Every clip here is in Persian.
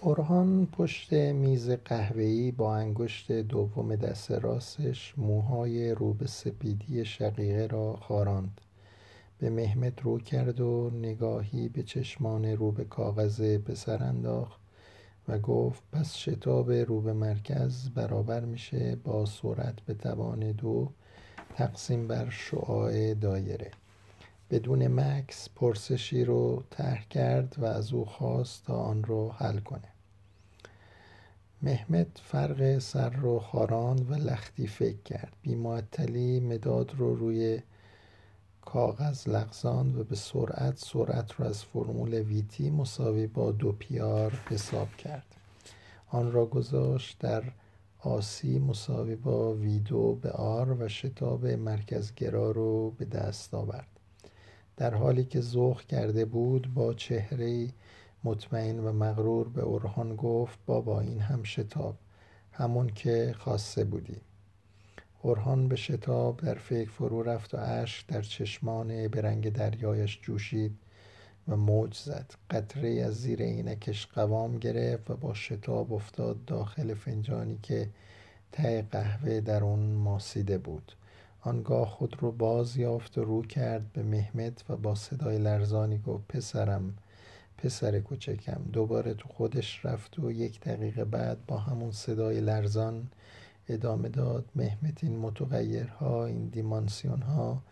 اورهان پشت میز قهوه‌ای با انگشت دوم دست راستش موهای روبه سپیدی شقیقه را خاراند. به مهمد رو کرد و نگاهی به چشمان رو به کاغذ پسر انداخت و گفت پس شتاب رو به مرکز برابر میشه با سرعت به توان دو تقسیم بر شعاع دایره. بدون مکس پرسشی رو طرح کرد و از او خواست تا آن رو حل کنه. مهمد فرق سر رو خاراند و لختی فکر کرد. بیمعطلی مداد رو روی کاغذ لغزاند و به سرعت سرعت رو از فرمول ویتی مساوی با دو پیار حساب کرد. آن را گذاشت در آسی مساوی با ویدو به آر و شتاب مرکزگرا رو به دست آورد. در حالی که ذوق کرده بود با چهره مطمئن و مغرور به اورهان گفت بابا این هم شتاب همون که خواسته بودی. اورهان به شتاب در فکر فرو رفت و اشک در چشمان به رنگ دریایش جوشید و موج زد. قطره از زیر عینکش قوام گرفت و با شتاب افتاد داخل فنجانی که ته قهوه در اون ماسیده بود. آنگاه خود رو باز یافت و رو کرد به مهمت و با صدای لرزانی گفت پسرم پسر کوچکم. دوباره تو خودش رفت و یک دقیقه بعد با همون صدای لرزان ادامه داد. مهمت این متغیرها این دیمانسیون ها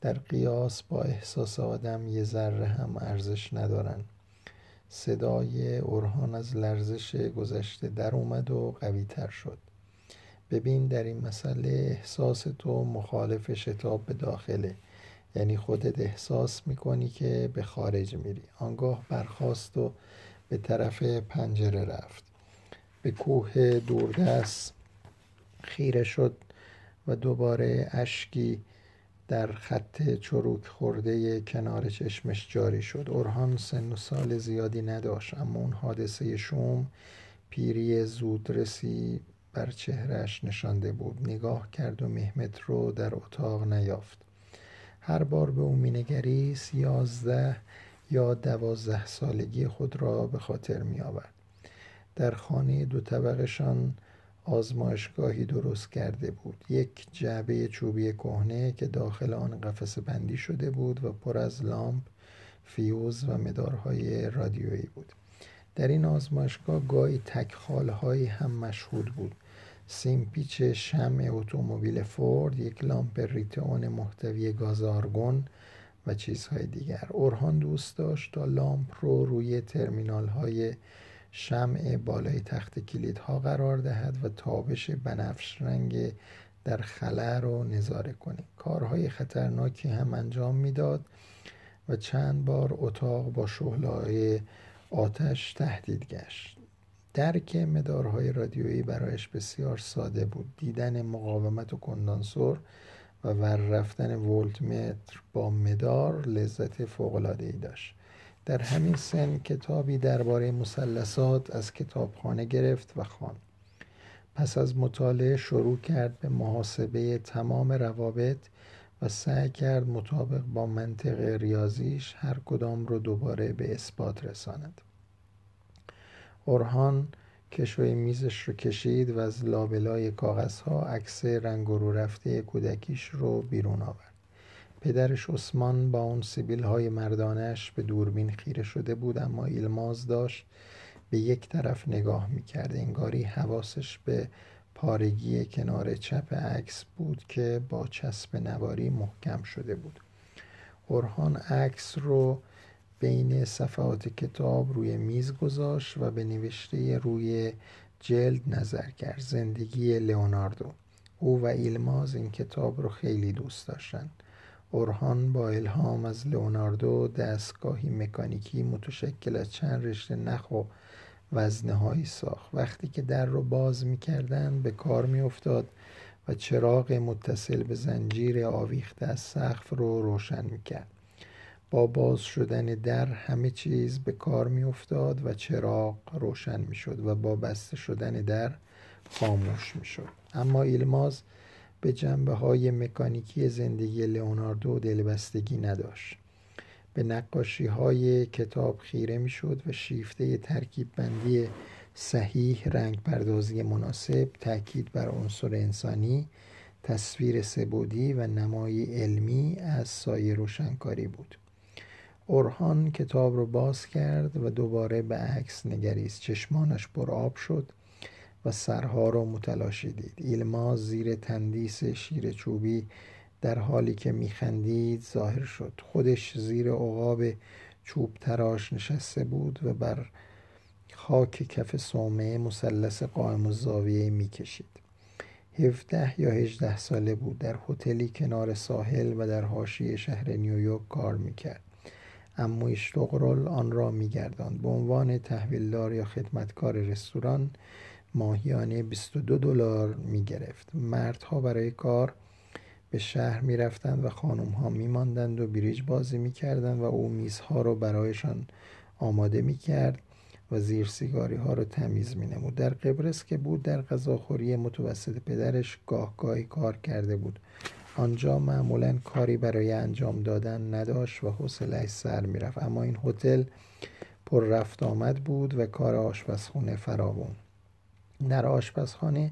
در قیاس با احساس آدم یه ذره هم ارزش ندارن. صدای اورهان از لرزش گذشته در اومد و قوی تر شد. ببین در این مسئله احساس تو مخالف شتاب به داخله. یعنی خودت احساس می‌کنی که به خارج میری. آنگاه برخواست و به طرف پنجره رفت. به کوه دوردست خیره شد و دوباره اشکی در خط چروک خورده کنار چشمش جاری شد. اورهان سن و سال زیادی نداشت اما اون حادثه شوم پیری زودرسی بر چهرش نشانده بود. نگاه کرد و مهمت رو در اتاق نیافت. هر بار به او مینگریست یازده یا دوازده سالگی خود را به خاطر می آورد در خانه دو طبقشان آزمایشگاهی درست کرده بود. یک جعبه چوبی کهنه که داخل آن قفس بندی شده بود و پر از لامپ فیوز و مدارهای رادیویی بود. در این آزمایشگاه گاهی تکخالهایی هم مشهود بود. سیمپیچ شمع اتومبیل فورد یک لامپ ریتئون محتوی گاز آرگون و چیزهای دیگر. اورهان دوست داشت تا لامپ رو روی ترمینال های شمع بالای تخت کلیدها قرار دهد و تابش بنفش رنگ در خلا رو نظاره کنه. کارهای خطرناکی هم انجام می‌داد و چند بار اتاق با شهلای آتش تهدید گشت. درک مدارهای رادیویی برایش بسیار ساده بود. دیدن مقاومت و کندانسور و ور رفتن ولتمتر با مدار لذت فوق‌العاده‌ای داشت. در همین سن کتابی درباره مثلثات از کتابخانه گرفت و خواند. پس از مطالعه شروع کرد به محاسبه تمام روابط و سعی کرد مطابق با منطق ریاضیش هر کدام رو دوباره به اثبات رساند. اورهان کشوی میزش رو کشید و از لابلای کاغذها عکس رنگ رو رفته کودکیش رو بیرون آورد. پدرش عثمان با اون سیبیل های مردانش به دوربین خیره شده بود اما ایلماز داشت به یک طرف نگاه می‌کرد. انگاری حواسش به پارگی کنار چپ عکس بود که با چسب نواری محکم شده بود. اورهان عکس رو بین صفحات کتاب روی میز گذاشت و به نوشته روی جلد نظر کرد. زندگی لئوناردو او و ایلماز این کتاب رو خیلی دوست داشتند. اورهان با الهام از لئوناردو دستگاهی مکانیکی متشکل از چند رشته نخ و وزنه هایی ساخت. وقتی که در رو باز می‌کردن به کار میافتاد و چراغ متصل به زنجیر آویخته از سقف رو روشن می‌کرد. با باز شدن در همه چیز به کار میافتاد و چراغ روشن می‌شد و با بسته شدن در خاموش می‌شد. اما ایلماز به جنبه های مکانیکی زندگی لئوناردو دلبستگی نداشت. به نقاشی های کتاب خیره می شد و شیفته ترکیب بندی صحیح رنگ پردازی مناسب تاکید بر عنصر انسانی تصویر سبودی و نمایی علمی از سایه روشنکاری بود. اورهان کتاب رو باز کرد و دوباره به عکس نگریست. چشمانش آب شد و سرها رو متلاشی دید. ایلماز زیر تندیس شیر چوبی در حالی که میخندید ظاهر شد. خودش زیر عقاب چوب تراش نشسته بود و بر خاک کف سومه مثلث قائم و زاویه می‌کشید. هفده یا هجده ساله بود. در هتلی کنار ساحل و در حاشیه شهر نیویورک کار می‌کرد. اما اشتغرل آن را میگرداند. به عنوان تحویلدار یا خدمتکار رستوران ماهیانه 22 دلار می‌گرفت. مردها برای کار به شهر می‌رفتند و خانم ها میماندند و بریج بازی می‌کردند و او میزها را برایشان آماده می‌کرد و زیر سیگاری ها را تمیز می نمود. در قبرس که بود در غذاخوری متوسط پدرش گاه گاهی کار کرده بود. آنجا معمولا کاری برای انجام دادن نداشت و حوصلهاش سر می‌رفت. اما این هتل پر رفت آمد بود و کار آشپزخونه فراوون در آشپزخانه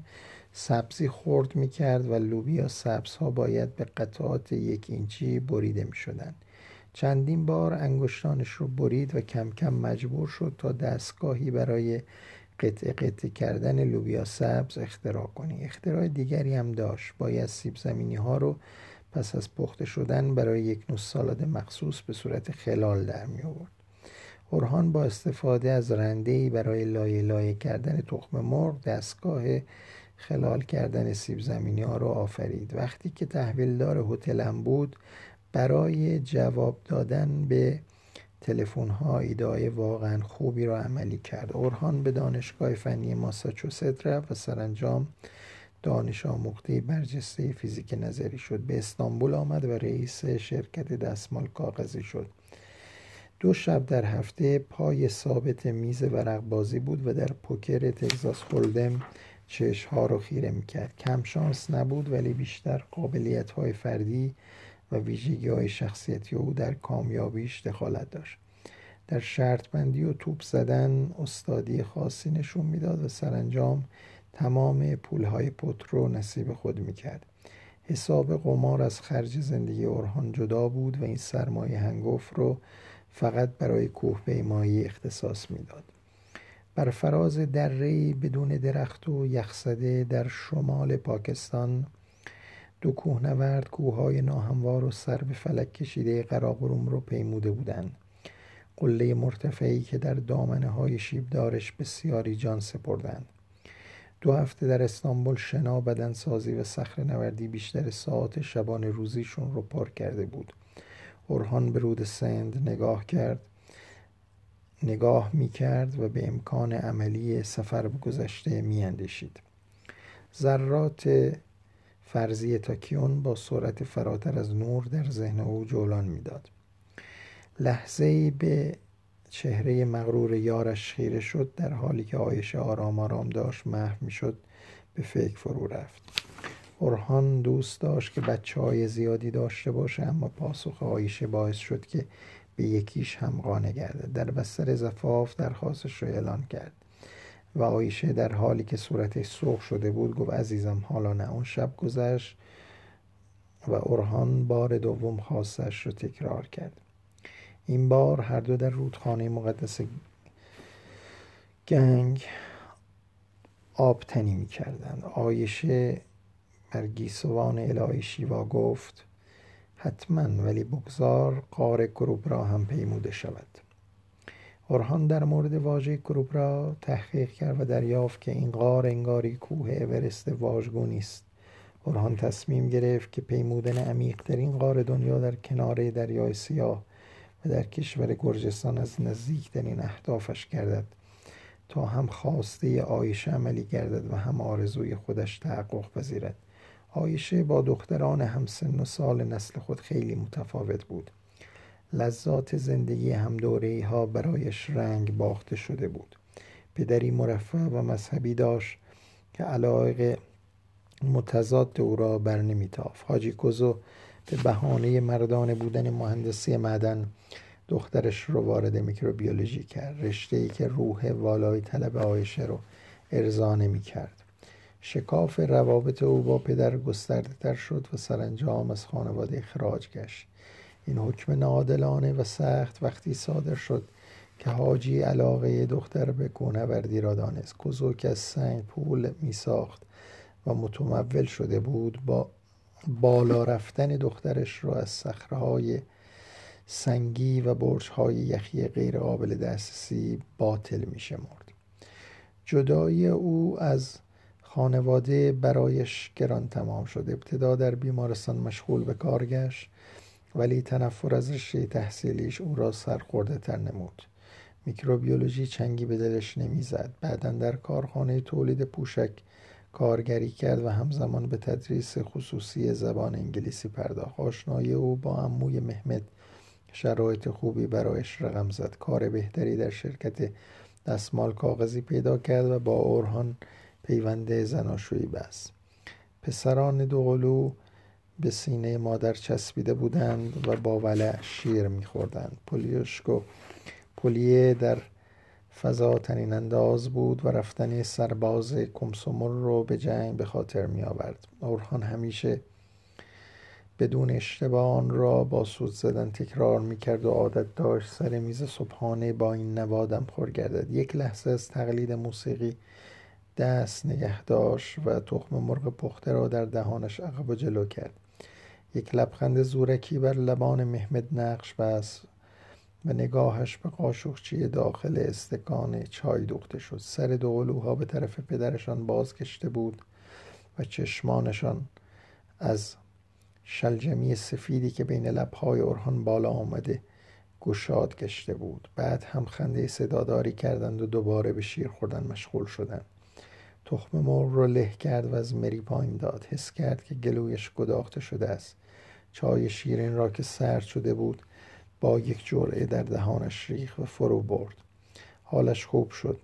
سبزی خورد می کرد و لوبیا سبز ها باید به قطعات یک اینچی بریده می شدن. چندین بار انگشتانش رو برید و کم کم مجبور شد تا دستگاهی برای قطع قطع کردن لوبیا سبز اختراع کنی. اختراع دیگری هم داشت. باید سیب زمینی ها رو پس از پخته شدن برای یک نوع سالاد مخصوص به صورت خلال در می آورد اورهان با استفاده از رنده برای لایه لایه کردن تخم مرغ دستگاه خلال کردن سیب زمینی ها رو آفرید. وقتی که تحویلدار هتلم بود برای جواب دادن به تلفن ها ایدای واقعا خوبی را عملی کرد. اورهان به دانشگاه فنی ماساچوست رفت و سرانجام دانش آموخته برجسته فیزیک نظری شد. به استانبول آمد و رئیس شرکت دستمال کاغذی شد. دو شب در هفته پای ثابت میز ورق بازی بود و در پوکر تگزاس هولدم ها رو خیره می‌کرد. کم شانس نبود ولی بیشتر قابلیت های فردی و ویژگی های شخصیتی او در کامیابیش دخالت داشت. در شرط بندی و توپ زدن استادی خاصی نشون می‌داد و سرانجام تمام پولهای پتر رو نصیب خود می‌کرد. حساب قمار از خرج زندگی اورهان جدا بود و این سرمایه هنگفت رو فقط برای کوه اختصاص می‌داد. بر فراز دره بدون درخت و یخزده در شمال پاکستان دو کوهنورد کوههای ناهموار و سر به فلک کشیده قراقروم رو پیموده بودند. قله مرتفعی که در دامنه های شیبدارش بسیاری جان سپردند. دو هفته در استانبول شنا بدنسازی و صخره نوردی بیشتر ساعت شبان روزیشون رو پر کرده بود. اورهان به رود سند نگاه کرد. نگاه می کرد و به امکان عملی سفر به گذشته می اندشید. ذرات فرضی تاکیون با سرعت فراتر از نور در ذهن او جولان می‌داد لحظه ای به چهره مغرور یارش خیره شد در حالی که آیش آرام آرام داشت محو می‌شد به فکر فرو رفت اورهان دوست داشت که بچه های زیادی داشته باشه اما پاسخ آیشه باعث شد که به یکیش هم قانه گرده در بستر زفاف درخواستش رو اعلان کرد و آیشه در حالی که صورتش سرخ شده بود گفت عزیزم حالا نه اون شب گذشت و اورهان بار دوم خواستش رو تکرار کرد. این بار هر دو در رودخانه مقدس گنگ آب تنی می کردند آیشه بر گیسوان الهی شیوا گفت حتما ولی بگذار قار گروب را هم پیموده شود. اورهان در مورد واژه گروب را تحقیق کرد و دریافت که این غار انگاری کوه اورست واژگو نیست. اورهان تصمیم گرفت که پیمودن عمیقترین غار دنیا در کنار دریای سیاه و در کشور گرجستان از نزدیکترین اهدافش گردد. تا هم خواسته آیشه عملی گردد و هم آرزوی خودش تحقق پذیرد. آیشه با دختران همسن و سال نسل خود خیلی متفاوت بود. لذات زندگی هم دوره ها برایش رنگ باخته شده بود. پدری مرفه و مذهبی داشت که علاقه متضاد او را بر نمیتاف حاجی کوزو به بهانه مردان بودن مهندسی معدن دخترش رو وارد میکروبیولوژی کرد. رشته ای که روح والای طلب آیشه رو ارضا نمی کرد شکاف روابط او با پدر گسترده تر شد و سرانجام از خانواده اخراج گشت. این حکم نادلانه و سخت وقتی صادر شد که حاجی علاقه دختر به گونوردی را دانست. کوزوک از سنگ پول می ساخت و متمول شده بود با بالا رفتن دخترش را از صخرههای سنگی و برجهای یخی غیر قابل دسترسی باطل می شمرد جدایی او از خانواده برایش گران تمام شد. ابتدا در بیمارستان مشغول به کار گشت ولی تنفر از رشته تحصیلیش او را سرخورده تر نمود. میکروبیولوژی چنگی به دلش نمی‌زد. بعدا در کارخانه تولید پوشک کارگری کرد و همزمان به تدریس خصوصی زبان انگلیسی پرداخت. آشنایی او با عموی محمد شرایط خوبی برایش رقم زد. کار بهتری در شرکت دستمال کاغذی پیدا کرد و با اورهان پیوند زناشویی بست پسران دوقلو به سینه مادر چسبیده بودند و با ولع شیر میخوردند. پولیوشکو پلیه در فضا تنین انداز بود و رفتن سرباز کمسومول رو به جنگ به خاطر می آورد اورهان همیشه بدون اشتباه آن را با سود زدن تکرار می کرد و عادت داشت سر میز صبحانه با این نوادم خور گردد. یک لحظه از تقلید موسیقی دست نگه داشت و تخم مرغ پخته را در دهانش عقب و جلو کرد. یک لبخند زورکی بر لبان محمد نقش بست و نگاهش به قاشقچی داخل استکان چای دوخته شد. سر دو به طرف پدرشان بازگشته بود و چشمانشان از شلجمی سفیدی که بین لبهای اورهان بالا آمده گشاد گشته بود. بعد هم خنده صداداری کردند و دوباره به شیر خوردن مشغول شدند. تخم مرغ را له کرد و از مری پایین داد. حس کرد که گلویش گداخته شده است. چای شیرین را که سرد شده بود با یک جرعه در دهانش ریخ و فرو برد. حالش خوب شد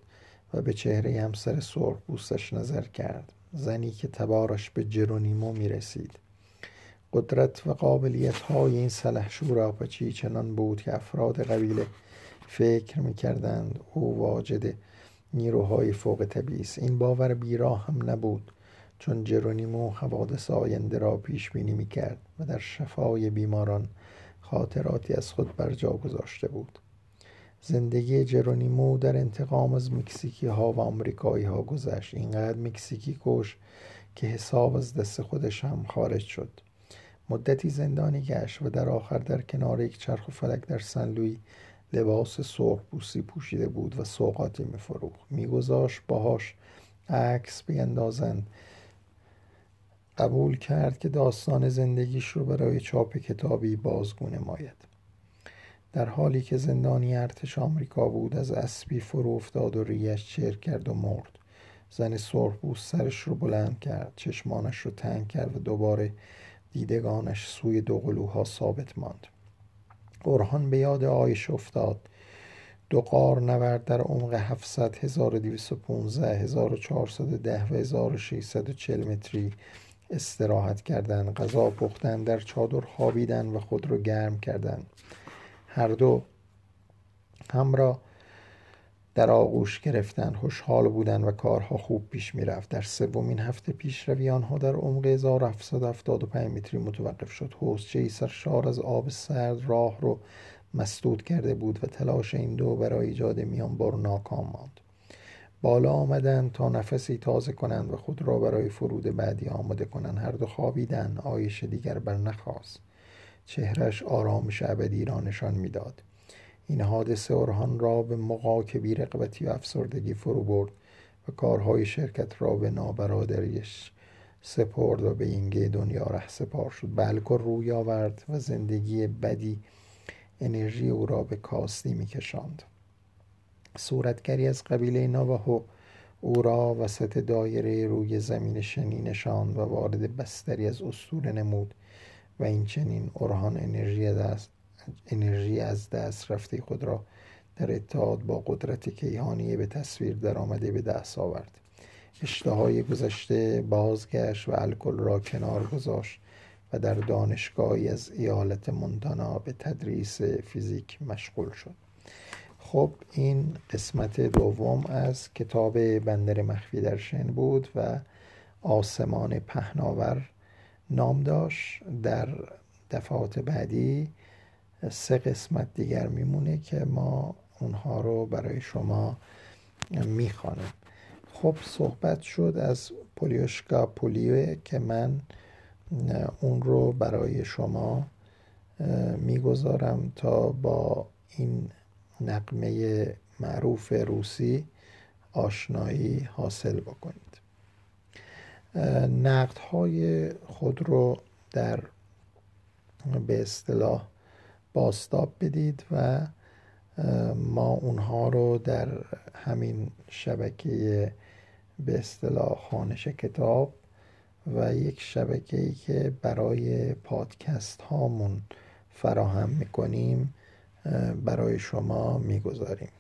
و به چهره همسر سرخ بوستش نظر کرد. زنی که تبارش به جرونیمو می رسید. قدرت و قابلیت های این سلحشور آپچی چنان بود که افراد قبیله فکر می کردند او واجد نیروهای فوق طبیعی این باور بیراه هم نبود چون جرونیمو حوادث آینده را پیش بینی می کرد و در شفای بیماران خاطراتی از خود بر جا گذاشته بود. زندگی جرونیمو در انتقام از مکسیکی ها و آمریکایی ها گذشت. اینقدر مکسیکی کش که حساب از دست خودش هم خارج شد. مدتی زندانی گشت و در آخر در کنار یک چرخ و فلک در سنلوی لباس سرخ بوسی پوشیده بود و سوقاتی میفروخت. میگذاشت باهاش عکس بیندازند. قبول کرد که داستان زندگیش رو برای چاپ کتابی بازگو نماید. در حالی که زندانی ارتش آمریکا بود از اسبی فرو افتاد و ریش چیر کرد و مرد. زن سرخپوست سرش رو بلند کرد چشمانش رو تنگ کرد و دوباره دیدگانش سوی دو قلوها ثابت ماند. قرهان به یاد آیش افتاد. دو قار نورد در عمق 700 1215 1410 و 1640 متری استراحت کردن غذا پختن در چادر خوابیدن و خود رو گرم کردن هر دو همراه در آغوش گرفتن خوشحال بودن و کارها خوب پیش می‌رفت. در سومین هفته پیشروی آنها در عمق 1775 متری متوقف شد. حوزچه سرشار از آب سرد راه رو مسدود کرده بود و تلاش این دو برای ایجاد میانبار ناکام ماند. بالا آمدند تا نفسی تازه کنند و خود را برای فرود بعدی آماده کنند. هر دو خوابیدند آیش دیگر بر نخواست. چهرش آرامش ابدی را نشان می‌داد. این حادثه اورهان را به مقاک بیرقبتی و افسردگی فرو برد و کارهای شرکت را به نابرادریش سپرد و به اینگه دنیا ره سپار شد. بلک روی آورد و زندگی بدی انرژی او را به کاستی میکشاند. صورتگری از قبیله نواهو او را وسط دایره روی زمین شنی نشاند و وارد بستری از اسطوره نمود و این چنین اورهان انرژی دست انرژی از دست رفته خود را در اتحاد با قدرت کیهانی به تصویر در آمده به دست آورد. اشتهای گذشته بازگشت و الکل را کنار گذاشت و در دانشگاهی از ایالت مونتانا به تدریس فیزیک مشغول شد. خب این قسمت دوم از کتاب بندر مخفی در شن بود و آسمان پهناور نام داشت. در دفعات بعدی سه قسمت دیگر میمونه که ما اونها رو برای شما می‌خوانم خب صحبت شد از پولیوشکا پولیوه که من اون رو برای شما می‌گذارم تا با این نقمه معروف روسی آشنایی حاصل بکنید. نقد های خود رو در به اصطلاح باستاب بدید و ما اونها رو در همین شبکه به اصطلاح خانش کتاب و یک شبکه ای که برای پادکست هامون فراهم می‌کنیم برای شما می‌گذاریم.